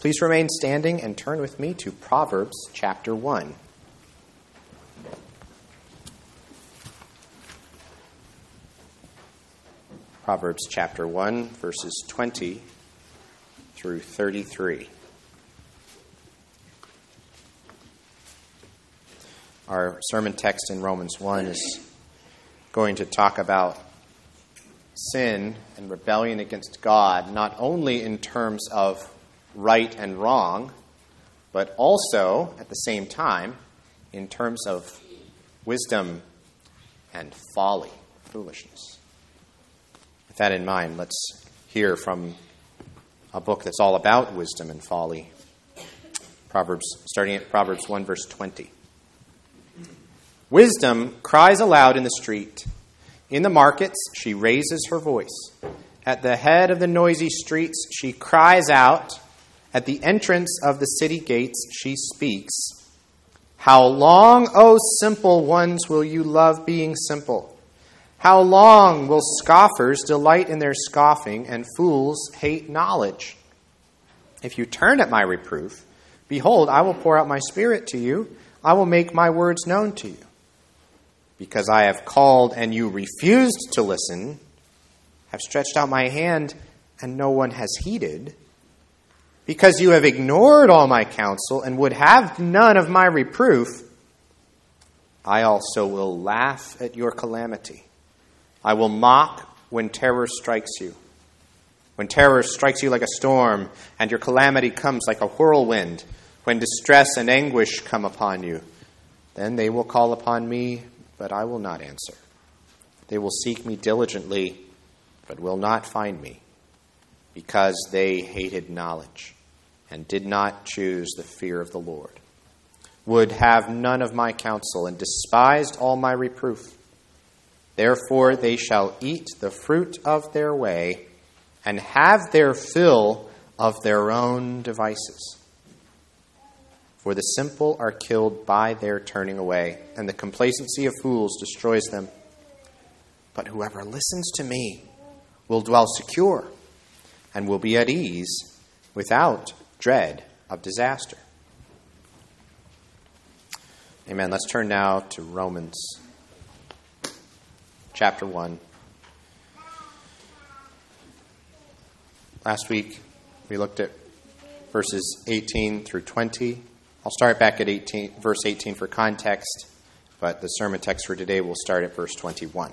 Please remain standing and turn with me to Proverbs chapter 1. Proverbs chapter 1, verses 20 through 33. Our sermon text in Romans 1 is going to talk about sin and rebellion against God, not only in terms of right and wrong, but also at the same time in terms of wisdom and folly, foolishness. With that in mind, let's hear from a book that's all about wisdom and folly. Proverbs, starting at Proverbs 1, verse 20. Wisdom cries aloud in the street. In the markets, she raises her voice. At the head of the noisy streets, she cries out. At the entrance of the city gates, she speaks. How long, O simple ones, will you love being simple? How long will scoffers delight in their scoffing and fools hate knowledge? If you turn at my reproof, behold, I will pour out my spirit to you. I will make my words known to you. Because I have called and you refused to listen, have stretched out my hand and no one has heeded. Because you have ignored all my counsel and would have none of my reproof, I also will laugh at your calamity. I will mock when terror strikes you. When terror strikes you like a storm, and your calamity comes like a whirlwind, when distress and anguish come upon you, then they will call upon me, but I will not answer. They will seek me diligently, but will not find me, because they hated knowledge and did not choose the fear of the Lord, would have none of my counsel, and despised all my reproof. Therefore they shall eat the fruit of their way and have their fill of their own devices. For the simple are killed by their turning away, and the complacency of fools destroys them. But whoever listens to me will dwell secure and will be at ease without dread of disaster. Amen. Let's turn now to Romans chapter 1. Last week, we looked at verses 18 through 20. I'll start back at 18, verse 18 for context, but the sermon text for today will start at verse 21.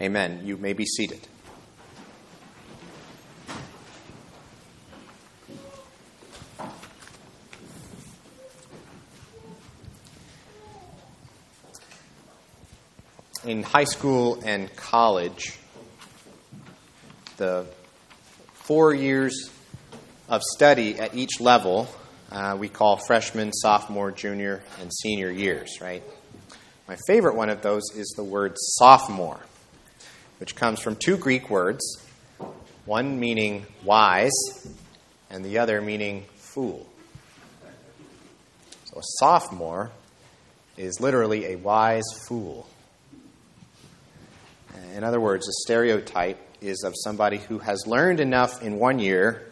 Amen. You may be seated. in high school and college, the four years of study at each level uh, we call freshman, sophomore, junior, and senior years, right? My favorite one of those is the word sophomore, which comes from two Greek words, one meaning wise and the other meaning fool. So a sophomore is literally a wise fool. In other words, a stereotype is of somebody who has learned enough in one year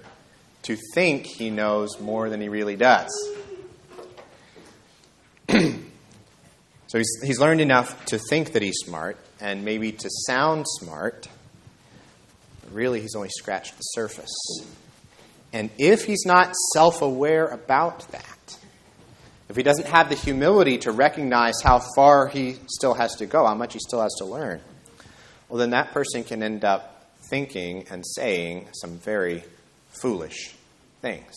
to think he knows more than he really does. so he's, he's learned enough to think that he's smart and maybe to sound smart, but really he's only scratched the surface. And if he's not self aware about that, if he doesn't have the humility to recognize how far he still has to go, how much he still has to learn, well, then that person can end up thinking and saying some very foolish things.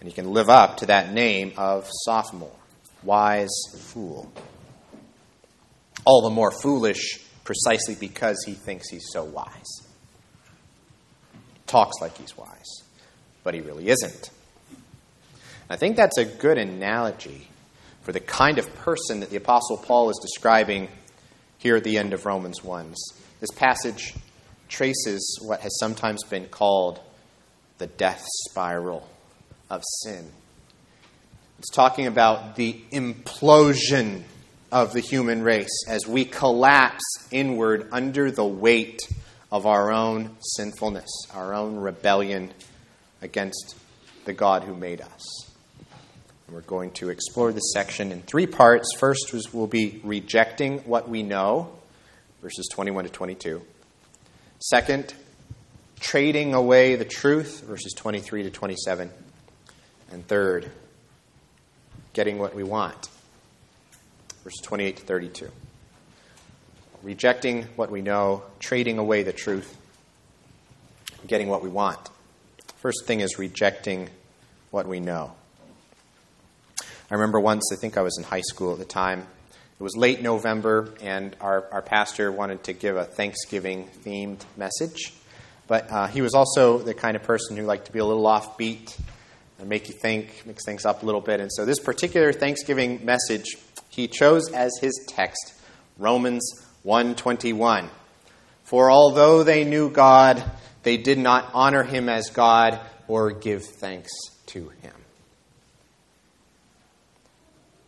And he can live up to that name of sophomore, wise fool. All the more foolish precisely because he thinks he's so wise. Talks like he's wise, but he really isn't. I think that's a good analogy for the kind of person that the Apostle Paul is describing here at the end of Romans 1. This passage traces what has sometimes been called the death spiral of sin. It's talking about the implosion of the human race as we collapse inward under the weight of our own sinfulness, our own rebellion against the God who made us. We're going to explore this section in three parts. First we'll be rejecting what we know, verses 21 to 22. Second, trading away the truth, verses 23 to 27. And third, getting what we want, verses 28 to 32. Rejecting what we know, trading away the truth, getting what we want. First thing is rejecting what we know. I remember once, I think I was in high school at the time. It was late November, and our, our pastor wanted to give a Thanksgiving themed message. But uh, he was also the kind of person who liked to be a little offbeat and make you think, mix things up a little bit. And so, this particular Thanksgiving message, he chose as his text Romans 121. For although they knew God, they did not honor him as God or give thanks to him.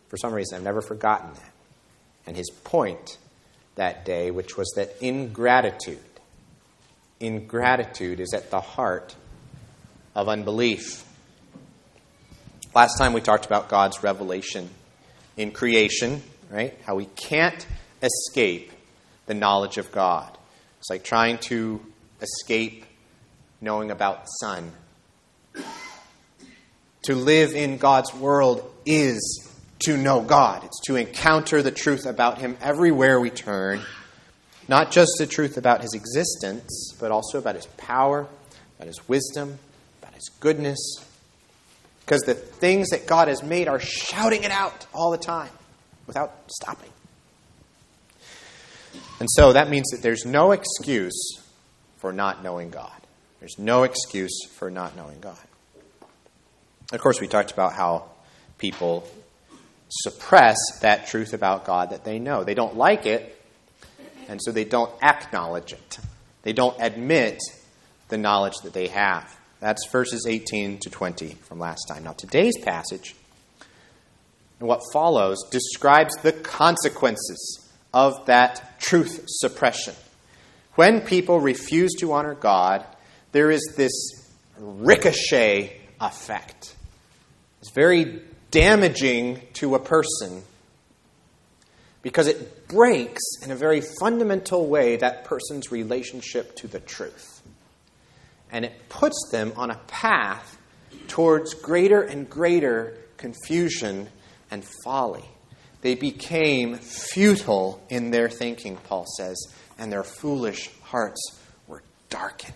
For some reason, I've never forgotten that. And his point that day, which was that ingratitude, ingratitude is at the heart of unbelief. Last time we talked about God's revelation in creation, right? How we can't escape the knowledge of God. It's like trying to escape knowing about the sun. To live in God's world is to know God. It's to encounter the truth about Him everywhere we turn. Not just the truth about His existence, but also about His power, about His wisdom, about His goodness. Because the things that God has made are shouting it out all the time without stopping. And so that means that there's no excuse for not knowing God. There's no excuse for not knowing God. Of course, we talked about how people suppress that truth about God that they know. They don't like it, and so they don't acknowledge it. They don't admit the knowledge that they have. That's verses 18 to 20 from last time. Now, today's passage and what follows describes the consequences of that truth suppression. When people refuse to honor God, there is this ricochet effect It's very damaging to a person because it breaks in a very fundamental way that person's relationship to the truth. And it puts them on a path towards greater and greater confusion and folly. They became futile in their thinking, Paul says, and their foolish hearts were darkened.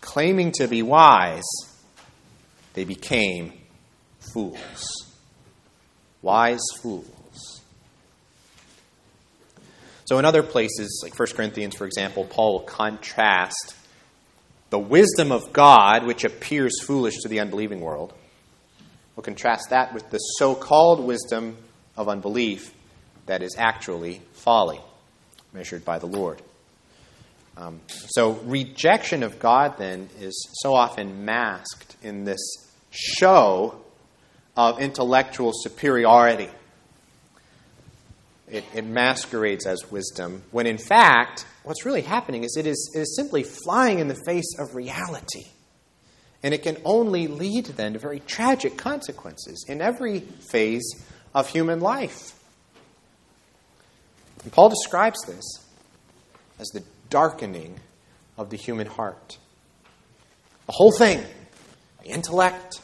Claiming to be wise, they became fools. Wise fools. So, in other places, like 1 Corinthians, for example, Paul will contrast the wisdom of God, which appears foolish to the unbelieving world, We'll contrast that with the so called wisdom of unbelief that is actually folly, measured by the Lord. Um, so, rejection of God then is so often masked in this show of intellectual superiority. It, it, masquerades as wisdom, when in fact, what's really happening is it, is it is simply flying in the face of reality. And it can only lead then to very tragic consequences in every phase of human life. And Paul describes this as the darkening of the human heart. The whole thing the intellect,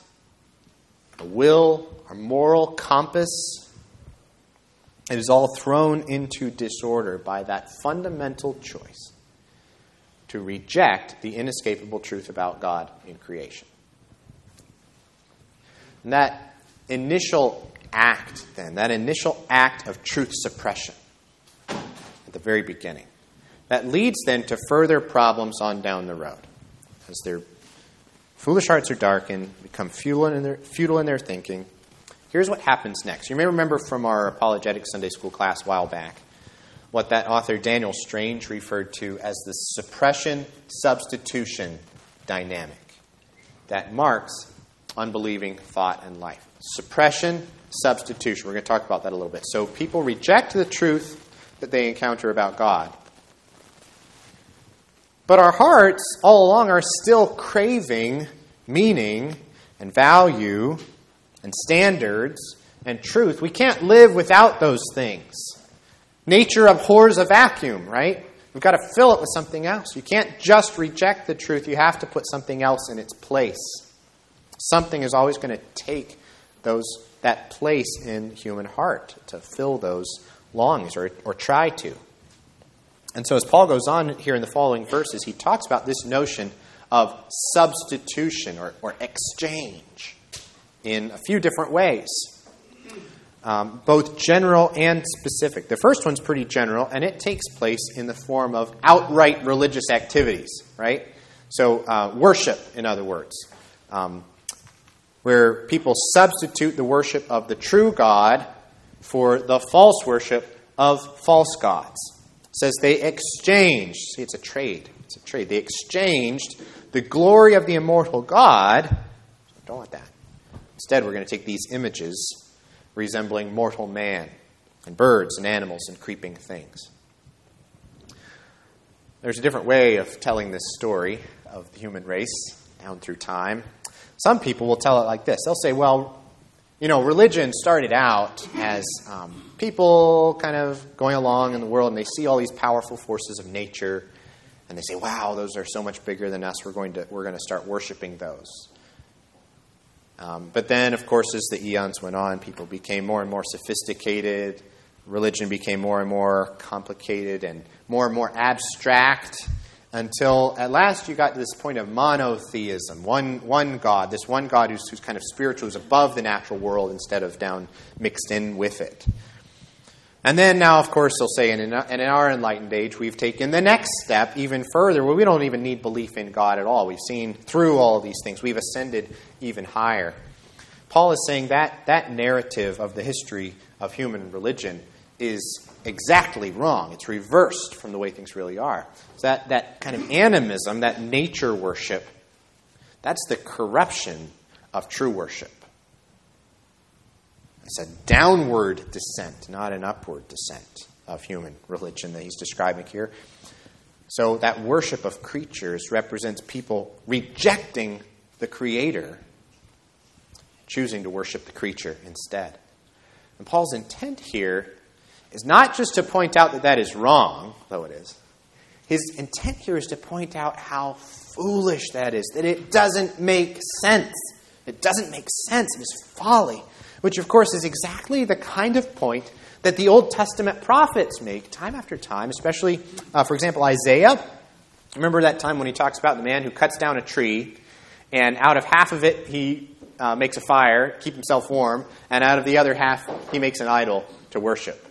the will, our moral compass it is all thrown into disorder by that fundamental choice to reject the inescapable truth about God in creation. And that initial act, then, that initial act of truth suppression at the very beginning, that leads then to further problems on down the road. As their foolish hearts are darkened, become futile in their, futile in their thinking. Here's what happens next. You may remember from our apologetic Sunday school class a while back what that author Daniel Strange referred to as the suppression substitution dynamic that marks unbelieving thought and life. Suppression, substitution. We're going to talk about that a little bit. So people reject the truth that they encounter about God. But our hearts, all along, are still craving meaning and value and standards and truth. We can't live without those things. Nature abhors a vacuum, right? We've got to fill it with something else. You can't just reject the truth, you have to put something else in its place. Something is always going to take those, that place in human heart to fill those longings or, or try to. And so, as Paul goes on here in the following verses, he talks about this notion of substitution or, or exchange in a few different ways um, both general and specific. The first one's pretty general, and it takes place in the form of outright religious activities, right? So, uh, worship, in other words, um, where people substitute the worship of the true God for the false worship of false gods. It says they exchanged, see, it's a trade. It's a trade. They exchanged the glory of the immortal God. Don't want that. Instead, we're going to take these images resembling mortal man, and birds and animals and creeping things. There's a different way of telling this story of the human race down through time. Some people will tell it like this they'll say, well, you know, religion started out as um, people kind of going along in the world and they see all these powerful forces of nature and they say, wow, those are so much bigger than us. We're going to, we're going to start worshiping those. Um, but then, of course, as the eons went on, people became more and more sophisticated. Religion became more and more complicated and more and more abstract until at last you got to this point of monotheism one, one God, this one God who's, who's kind of spiritual, who's above the natural world instead of down mixed in with it. And then now, of course, they'll say, in, in our enlightened age, we've taken the next step even further, where we don't even need belief in God at all. We've seen through all these things, we've ascended even higher. Paul is saying that that narrative of the history of human religion is exactly wrong. It's reversed from the way things really are. So that, that kind of animism, that nature worship, that's the corruption of true worship. It's a downward descent, not an upward descent of human religion that he's describing here. So that worship of creatures represents people rejecting the Creator choosing to worship the creature instead. And Paul's intent here is not just to point out that that is wrong, though it is. His intent here is to point out how foolish that is, that it doesn't make sense. It doesn't make sense. It is folly, which, of course, is exactly the kind of point that the Old Testament prophets make time after time, especially, uh, for example, Isaiah. Remember that time when he talks about the man who cuts down a tree, and out of half of it, he uh, makes a fire, keep himself warm, and out of the other half, he makes an idol to worship.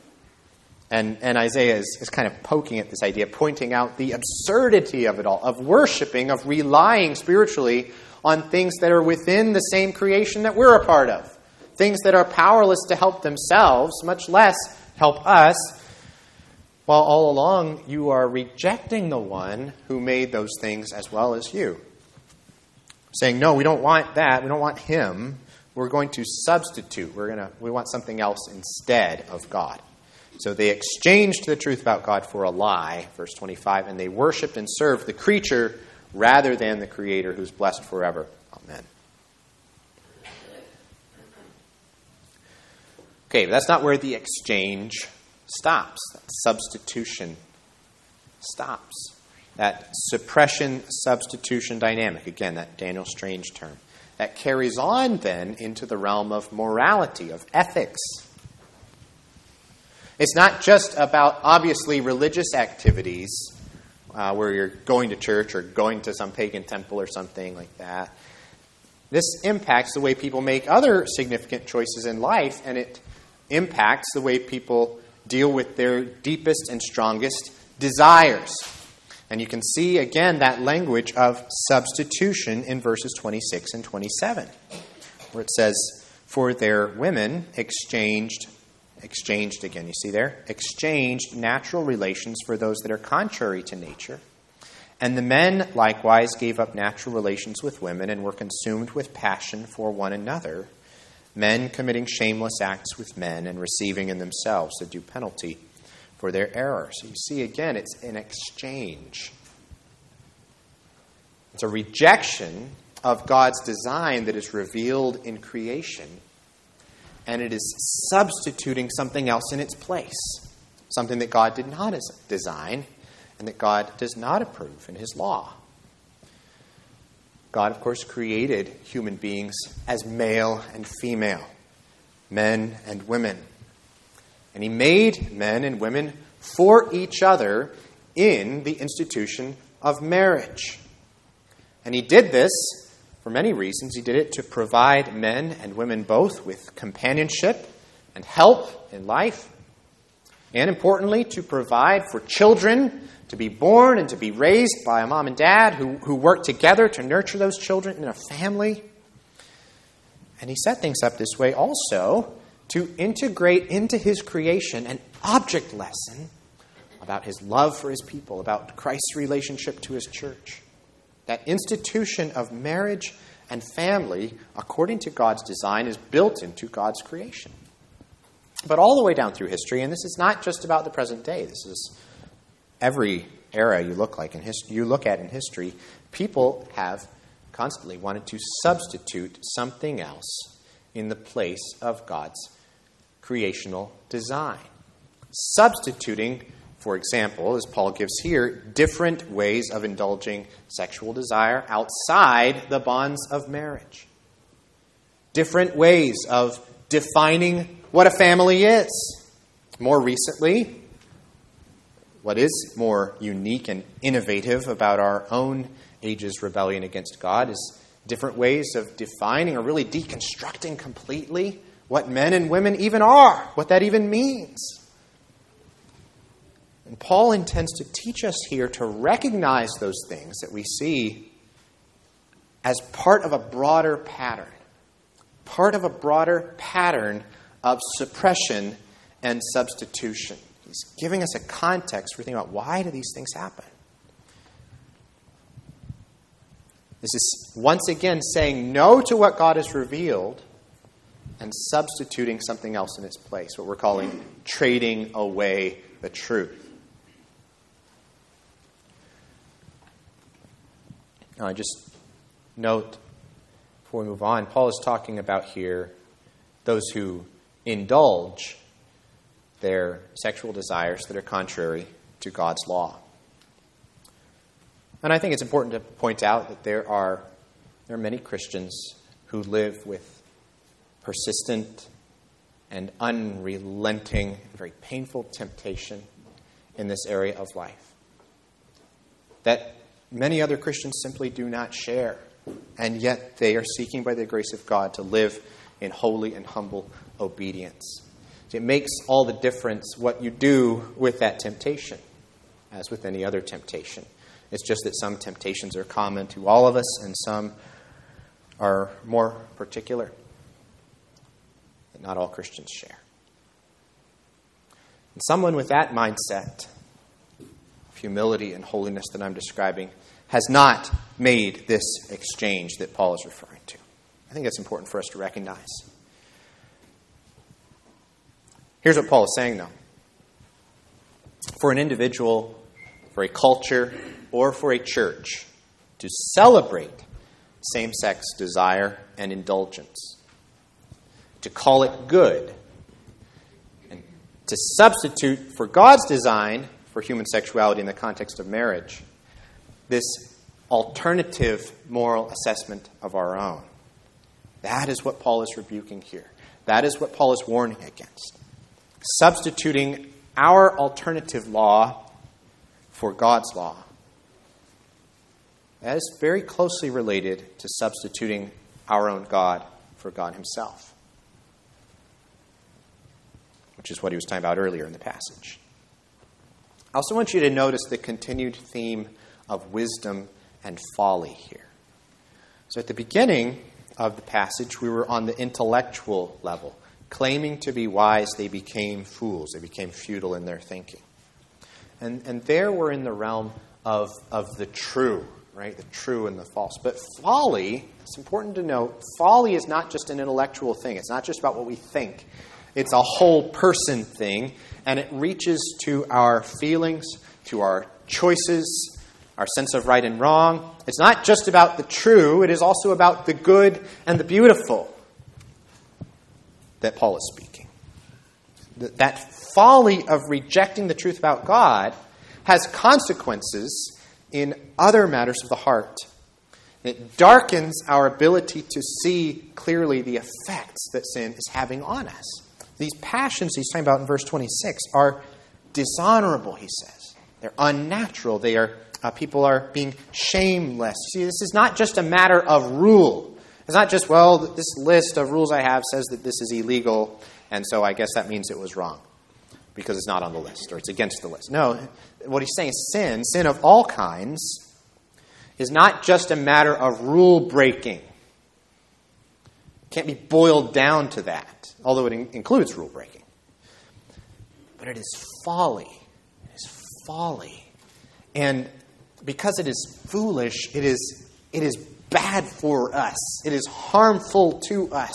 And, and Isaiah is, is kind of poking at this idea, pointing out the absurdity of it all, of worshiping, of relying spiritually on things that are within the same creation that we're a part of. Things that are powerless to help themselves, much less help us, while all along you are rejecting the one who made those things as well as you. Saying, no, we don't want that, we don't want him. We're going to substitute. We're to, we want something else instead of God. So they exchanged the truth about God for a lie, verse 25, and they worshiped and served the creature rather than the Creator who's blessed forever. Amen. Okay, but that's not where the exchange stops. That substitution stops. That suppression substitution dynamic, again, that Daniel Strange term, that carries on then into the realm of morality, of ethics it's not just about obviously religious activities uh, where you're going to church or going to some pagan temple or something like that. This impacts the way people make other significant choices in life, and it impacts the way people deal with their deepest and strongest desires. And you can see again that language of substitution in verses 26 and 27, where it says, For their women exchanged exchanged again. You see there? Exchanged natural relations for those that are contrary to nature. And the men likewise gave up natural relations with women and were consumed with passion for one another, men committing shameless acts with men and receiving in themselves the due penalty for their error. So you see again, it's an exchange. It's a rejection of God's design that is revealed in creation and it is substituting something else in its place, something that God did not design and that God does not approve in His law. God, of course, created human beings as male and female, men and women. And He made men and women for each other in the institution of marriage. And He did this for many reasons. He did it to provide men and women both with companionship and help in life, and importantly, to provide for children to be born and to be raised by a mom and dad who, who work together to nurture those children in a family. And he set things up this way also to integrate into his creation an object lesson about his love for his people, about Christ's relationship to his church. That institution of marriage and family, according to God's design, is built into God's creation. But all the way down through history, and this is not just about the present day, this is every era you look like in his, you look at in history, people have constantly wanted to substitute something else in the place of God's creational design. Substituting for example, as Paul gives here, different ways of indulging sexual desire outside the bonds of marriage. Different ways of defining what a family is. More recently, what is more unique and innovative about our own age's rebellion against God is different ways of defining or really deconstructing completely what men and women even are, what that even means. And Paul intends to teach us here to recognize those things that we see as part of a broader pattern, part of a broader pattern of suppression and substitution. He's giving us a context for thinking about why do these things happen. This is once again saying no to what God has revealed and substituting something else in its place, what we're calling trading away the truth. Now, I just note before we move on, Paul is talking about here those who indulge their sexual desires that are contrary to God's law. And I think it's important to point out that there are, there are many Christians who live with persistent and unrelenting, very painful temptation in this area of life that many other Christians simply do not share. And yet they are seeking by the grace of God to live in holy and humble obedience. It makes all the difference what you do with that temptation, as with any other temptation. It's just that some temptations are common to all of us and some are more particular that not all Christians share. And someone with that mindset of humility and holiness that I'm describing has not made this exchange that Paul is referring to. I think that's important for us to recognize. Here's what Paul is saying, though. For an individual, for a culture, or for a church to celebrate same sex desire and indulgence, to call it good, and to substitute for God's design for human sexuality in the context of marriage this alternative moral assessment of our own. That is what Paul is rebuking here. That is what Paul is warning against. Substituting our alternative law for God's law. That is very closely related to substituting our own God for God Himself, which is what he was talking about earlier in the passage. I also want you to notice the continued theme of wisdom and folly here. So at the beginning of the passage, we were on the intellectual level. Claiming to be wise, they became fools. They became futile in their thinking. And, and there we're in the realm of, of the true, right? The true and the false. But folly, it's important to note, folly is not just an intellectual thing. It's not just about what we think. It's a whole person thing, and it reaches to our feelings, to our choices, our sense of right and wrong. It's not just about the true, it is also about the good and the beautiful that Paul is speaking. That folly of rejecting the truth about God has consequences in other matters of the heart. It darkens our ability to see clearly the effects that sin is having on us. These passions he's talking about in verse 26 are dishonorable, he says. They're unnatural. They are uh, people are being shameless. See, this is not just a matter of rule. It's not just, well, this list of rules I have says that this is illegal, and so I guess that means it was wrong because it's not on the list or it's against the list. No, what he's saying is sin, sin of all kinds, is not just a matter of rule breaking. It Can't be boiled down to that, although it in- includes rule breaking. But it is folly. It is folly. And because it is foolish, it is, it is bad for us. It is harmful to us.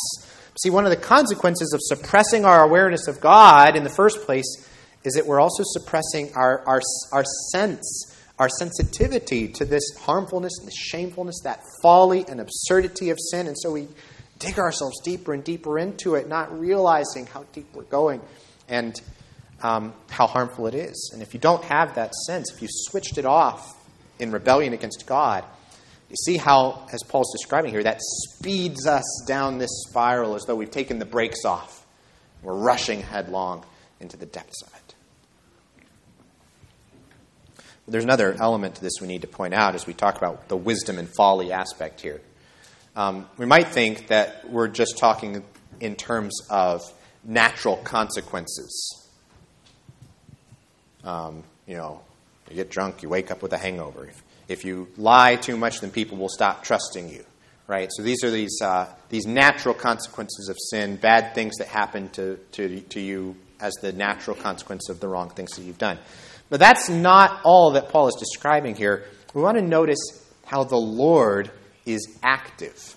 See, one of the consequences of suppressing our awareness of God in the first place is that we're also suppressing our, our, our sense, our sensitivity to this harmfulness, and this shamefulness, that folly and absurdity of sin. And so we dig ourselves deeper and deeper into it, not realizing how deep we're going and um, how harmful it is. And if you don't have that sense, if you switched it off in rebellion against God, you see how, as Paul's describing here, that speeds us down this spiral as though we've taken the brakes off. We're rushing headlong into the depths of it. There's another element to this we need to point out as we talk about the wisdom and folly aspect here. Um, we might think that we're just talking in terms of natural consequences. Um, you know, you get drunk, you wake up with a hangover. If, you lie too much, then people will stop trusting you. Right? So these are these, uh, these natural consequences of sin, bad things that happen to, to, to you as the natural consequence of the wrong things that you've done. But that's not all that Paul is describing here. We want to notice how the Lord is active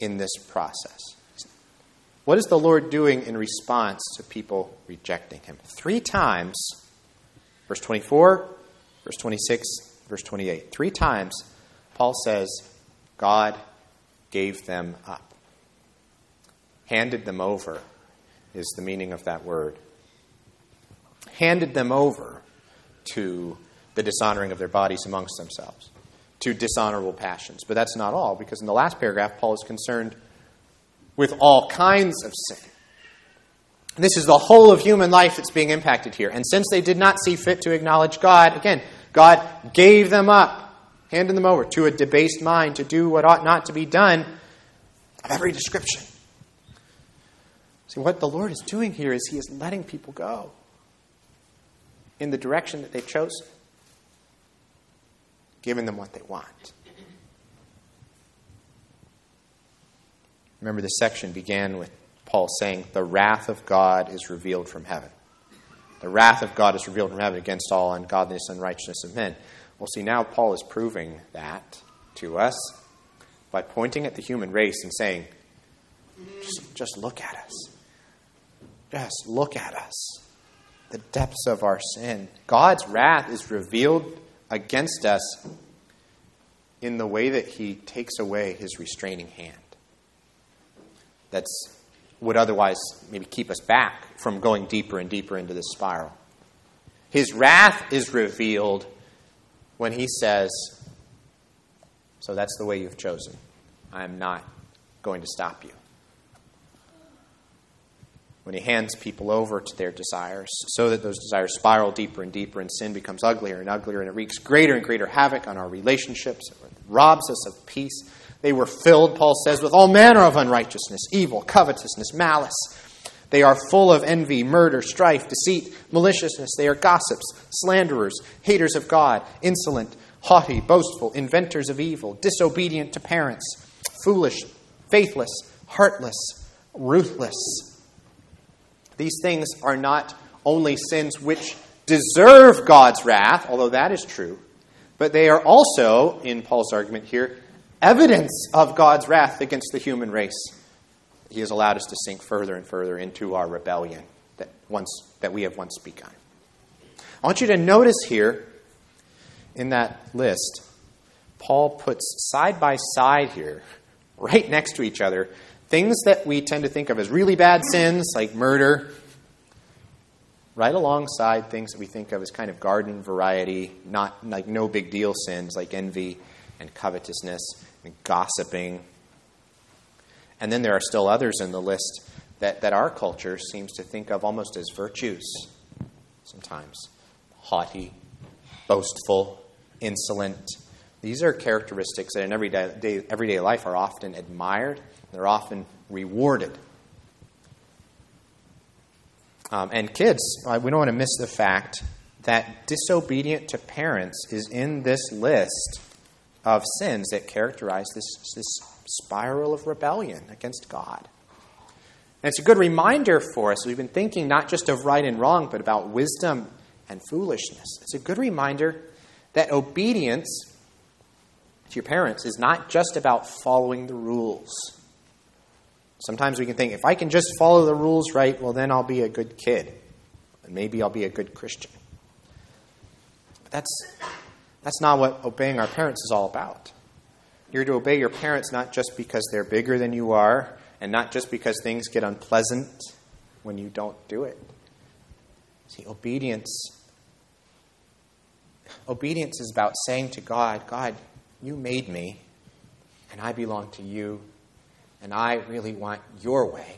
in this process. What is the Lord doing in response to people rejecting him? Three times Verse 24, verse 26, verse 28. Three times, Paul says, God gave them up. Handed them over is the meaning of that word. Handed them over to the dishonoring of their bodies amongst themselves, to dishonorable passions. But that's not all, because in the last paragraph, Paul is concerned with all kinds of sin. This is the whole of human life that's being impacted here. And since they did not see fit to acknowledge God, again, God gave them up, handing them over to a debased mind to do what ought not to be done of every description. See, what the Lord is doing here is He is letting people go in the direction that they've chosen, giving them what they want. Remember, this section began with Paul saying, The wrath of God is revealed from heaven. The wrath of God is revealed from heaven against all ungodliness and unrighteousness of men. Well, see, now Paul is proving that to us by pointing at the human race and saying, just, just look at us. Just look at us. The depths of our sin. God's wrath is revealed against us in the way that he takes away his restraining hand. That's would otherwise maybe keep us back from going deeper and deeper into this spiral. His wrath is revealed when he says, So that's the way you've chosen. I am not going to stop you. When he hands people over to their desires, so that those desires spiral deeper and deeper, and sin becomes uglier and uglier, and it wreaks greater and greater havoc on our relationships, it robs us of peace they were filled, Paul says, with all manner of unrighteousness, evil, covetousness, malice. They are full of envy, murder, strife, deceit, maliciousness. They are gossips, slanderers, haters of God, insolent, haughty, boastful, inventors of evil, disobedient to parents, foolish, faithless, heartless, ruthless. These things are not only sins which deserve God's wrath, although that is true, but they are also, in Paul's argument here, evidence of God's wrath against the human race. He has allowed us to sink further and further into our rebellion that, once, that we have once begun. I want you to notice here in that list, Paul puts side by side here, right next to each other, things that we tend to think of as really bad sins, like murder, right alongside things that we think of as kind of garden variety, not like no big deal sins like envy and covetousness and gossiping. And then there are still others in the list that, that our culture seems to think of almost as virtues sometimes haughty, boastful, insolent. These are characteristics that in everyday, everyday life are often admired, they're often rewarded. Um, and kids, uh, we don't want to miss the fact that disobedient to parents is in this list of sins that characterize this, this spiral of rebellion against God. And it's a good reminder for us. We've been thinking not just of right and wrong, but about wisdom and foolishness. It's a good reminder that obedience to your parents is not just about following the rules. Sometimes we can think, if I can just follow the rules right, well, then I'll be a good kid. And maybe I'll be a good Christian. But that's that's not what obeying our parents is all about. You're to obey your parents not just because they're bigger than you are, and not just because things get unpleasant when you don't do it. See, obedience obedience is about saying to God, God, you made me, and I belong to you, and I really want your way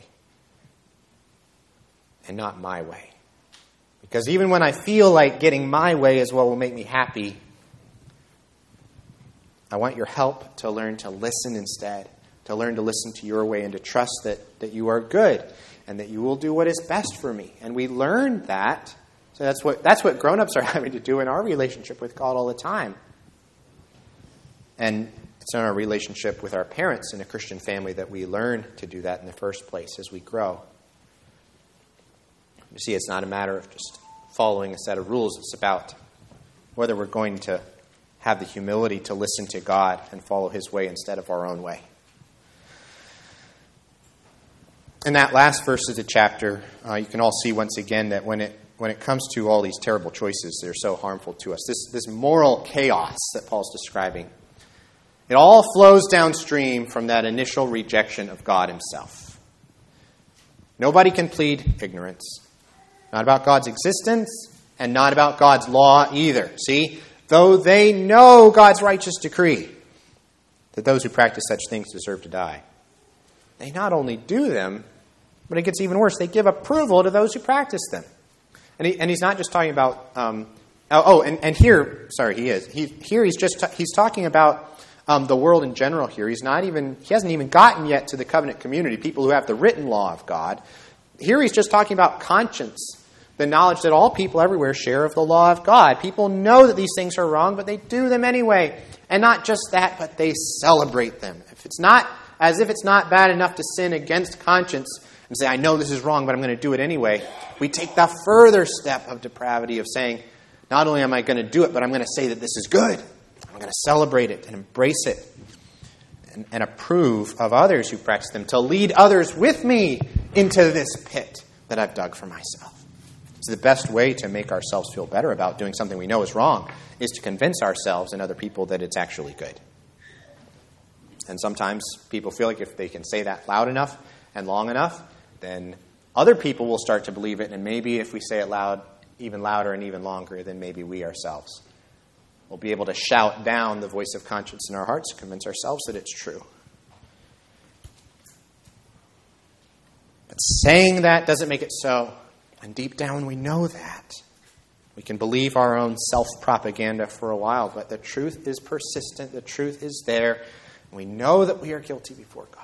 and not my way. Because even when I feel like getting my way is what will make me happy, I want your help to learn to listen instead, to learn to listen to your way and to trust that, that you are good and that you will do what is best for me. And we learn that. So that's what, that's what grown ups are having to do in our relationship with God all the time. And it's in our relationship with our parents in a Christian family that we learn to do that in the first place as we grow. You see, it's not a matter of just following a set of rules, it's about whether we're going to have the humility to listen to God and follow His way instead of our own way. In that last verse of the chapter, uh, you can all see once again that when it when it comes to all these terrible choices, they're so harmful to us. This this moral chaos that Paul's describing, It all flows downstream from that initial rejection of God Himself. Nobody can plead ignorance. Not about God's existence, and not about God's law either. See? Though they know God's righteous decree that those who practice such things deserve to die, they not only do them, but it gets even worse. They give approval to those who practice them. And, he, and he's not just talking about, um, oh, oh, and, and here, sorry, he is. He, here he's just, he's talking about um, the world in general here. He's not even, he hasn't even gotten yet to the covenant community, people who have the written law of God. Here he's just talking about conscience, the knowledge that all people everywhere share of the law of God. People know that these things are wrong, but they do them anyway. And not just that, but they celebrate them. If it's not, as if it's not bad enough to sin against conscience and say, I know this is wrong, but I'm going to do it anyway, we take the further step of depravity of saying, not only am I going to do it, but I'm going to say that this is good. I'm going to celebrate it and embrace it and, and approve of others who practice them, to lead others with me into this pit that I've dug for myself. It's the best way to make ourselves feel better about doing something we know is wrong, is to convince ourselves and other people that it's actually good. And sometimes people feel like if they can say that loud enough and long enough, then other people will start to believe it. And maybe if we say it loud, even louder and even longer, then maybe we ourselves We'll be able to shout down the voice of conscience in our hearts, convince ourselves that it's true. But saying that doesn't make it so. And deep down, we know that. We can believe our own self propaganda for a while, but the truth is persistent. The truth is there. We know that we are guilty before God.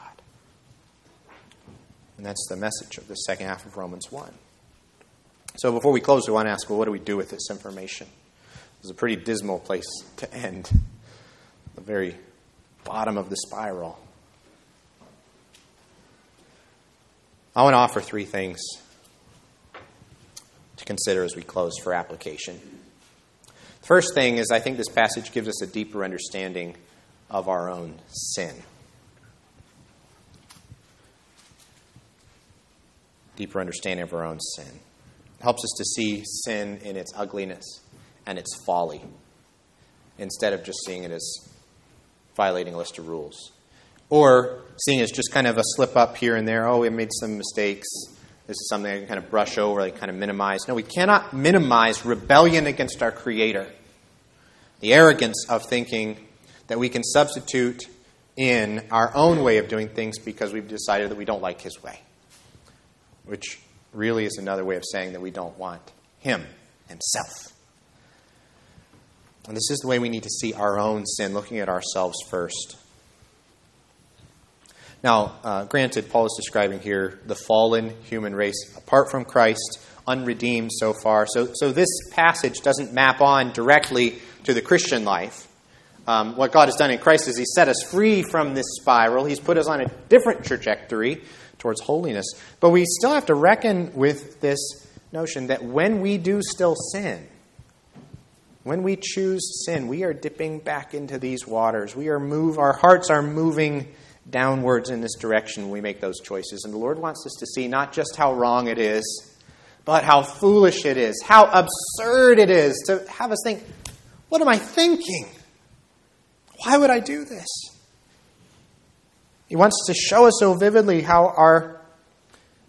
And that's the message of the second half of Romans 1. So before we close, we want to ask well, what do we do with this information? is a pretty dismal place to end, the very bottom of the spiral. I want to offer three things to consider as we close for application. First thing is I think this passage gives us a deeper understanding of our own sin. Deeper understanding of our own sin. It helps us to see sin in its ugliness and its folly instead of just seeing it as violating a list of rules. Or seeing it as just kind of a slip up here and there. Oh, we made some mistakes. This is something I can kind of brush over, like kind of minimize. No, we cannot minimize rebellion against our Creator. The arrogance of thinking that we can substitute in our own way of doing things because we've decided that we don't like His way. Which really is another way of saying that we don't want Him Himself. And this is the way we need to see our own sin, looking at ourselves first. Now, uh, granted, Paul is describing here the fallen human race apart from Christ, unredeemed so far. So, so this passage doesn't map on directly to the Christian life. Um, what God has done in Christ is He set us free from this spiral. He's put us on a different trajectory towards holiness. But we still have to reckon with this notion that when we do still sin, when we choose sin, we are dipping back into these waters. We are move our hearts are moving downwards in this direction we make those choices. And the Lord wants us to see not just how wrong it is, but how foolish it is, how absurd it is to have us think, what am I thinking? Why would I do this? He wants to show us so vividly how our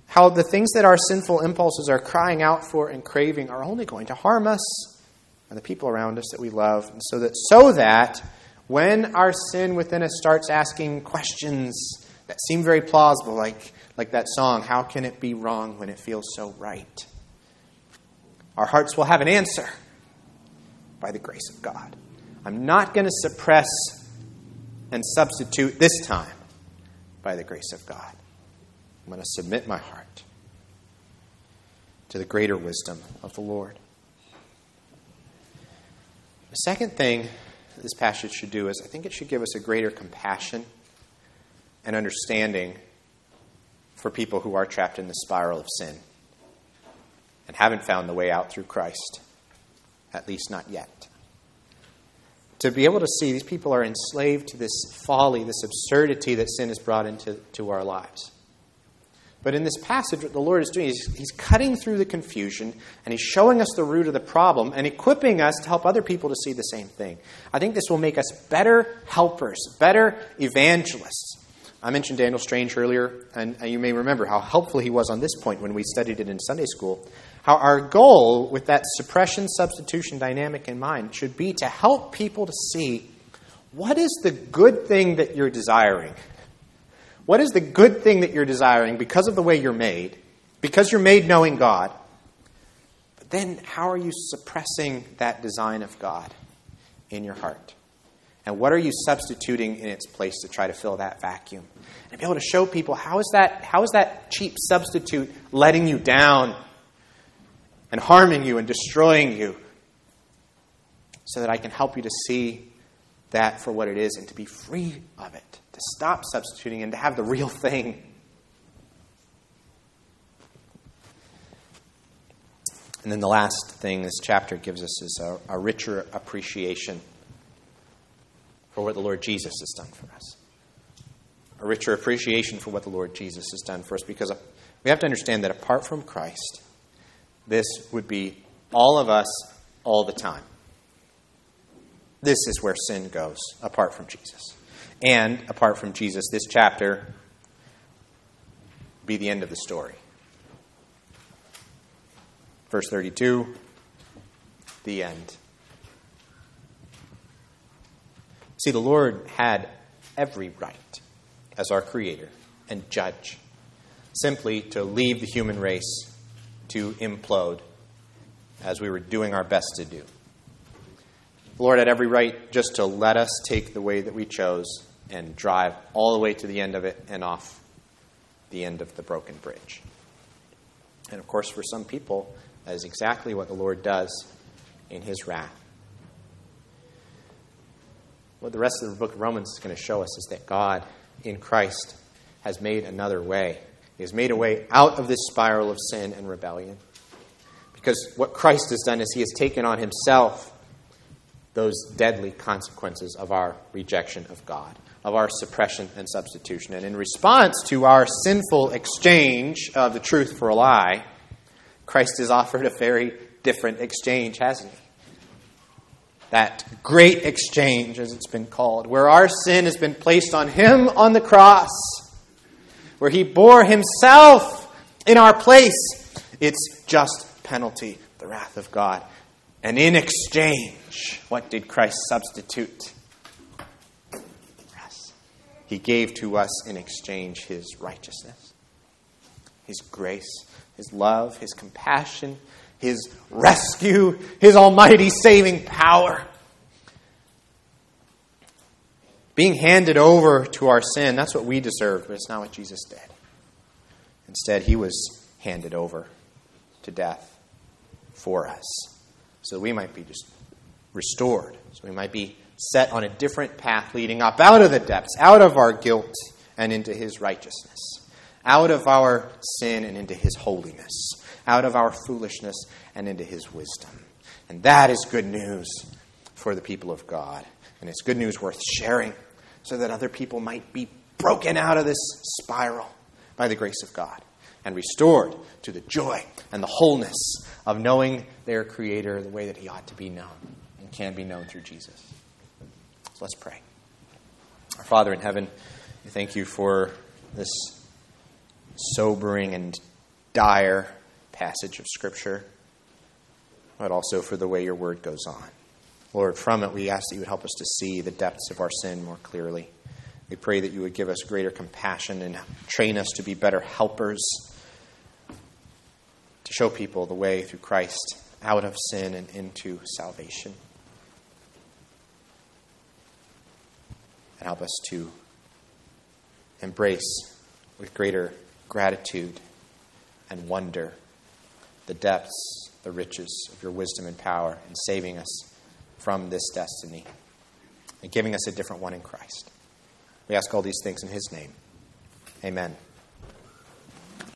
how the things that our sinful impulses are crying out for and craving are only going to harm us and the people around us that we love, and so that so that when our sin within us starts asking questions that seem very plausible, like like that song, "How can it be wrong when it feels so right?" Our hearts will have an answer by the grace of God. I'm not going to suppress and substitute this time by the grace of God. I'm going to submit my heart to the greater wisdom of the Lord. The second thing this passage should do is I think it should give us a greater compassion and understanding for people who are trapped in the spiral of sin and haven't found the way out through Christ, at least not yet. To be able to see these people are enslaved to this folly, this absurdity that sin has brought into to our lives. But in this passage, what the Lord is doing is He's cutting through the confusion and He's showing us the root of the problem and equipping us to help other people to see the same thing. I think this will make us better helpers, better evangelists. I mentioned Daniel Strange earlier, and you may remember how helpful he was on this point when we studied it in Sunday school. How our goal with that suppression substitution dynamic in mind should be to help people to see what is the good thing that you're desiring what is the good thing that you're desiring because of the way you're made, because you're made knowing God? But then, how are you suppressing that design of God in your heart? And what are you substituting in its place to try to fill that vacuum? And be able to show people how is that, how is that cheap substitute letting you down and harming you and destroying you? So that I can help you to see that for what it is and to be free of it stop substituting and to have the real thing. And then the last thing this chapter gives us is a, a richer appreciation for what the Lord Jesus has done for us. A richer appreciation for what the Lord Jesus has done for us because we have to understand that apart from Christ, this would be all of us all the time. This is where sin goes apart from Jesus. And apart from Jesus, this chapter be the end of the story. Verse 32, the end. See, the Lord had every right as our creator and judge simply to leave the human race to implode as we were doing our best to do. The Lord had every right just to let us take the way that we chose and drive all the way to the end of it and off the end of the broken bridge. And of course, for some people, that is exactly what the Lord does in his wrath. What the rest of the book of Romans is going to show us is that God in Christ has made another way. He has made a way out of this spiral of sin and rebellion. Because what Christ has done is he has taken on himself those deadly consequences of our rejection of God of our suppression and substitution. And in response to our sinful exchange of the truth for a lie, Christ has offered a very different exchange, hasn't he? That great exchange, as it's been called, where our sin has been placed on him on the cross, where he bore himself in our place its just penalty, the wrath of God. And in exchange, what did Christ substitute? He gave to us in exchange His righteousness, His grace, His love, His compassion, His rescue, His almighty saving power. Being handed over to our sin, that's what we deserve, but it's not what Jesus did. Instead, He was handed over to death for us so we might be just restored, so we might be set on a different path leading up out of the depths, out of our guilt and into His righteousness, out of our sin and into His holiness, out of our foolishness and into His wisdom. And that is good news for the people of God. And it's good news worth sharing so that other people might be broken out of this spiral by the grace of God and restored to the joy and the wholeness of knowing their Creator the way that He ought to be known and can be known through Jesus. Let's pray. Our Father in heaven, we thank you for this sobering and dire passage of Scripture, but also for the way your word goes on. Lord, from it we ask that you would help us to see the depths of our sin more clearly. We pray that you would give us greater compassion and train us to be better helpers, to show people the way through Christ out of sin and into salvation. And help us to embrace with greater gratitude and wonder the depths, the riches of your wisdom and power in saving us from this destiny and giving us a different one in Christ. We ask all these things in His name. Amen.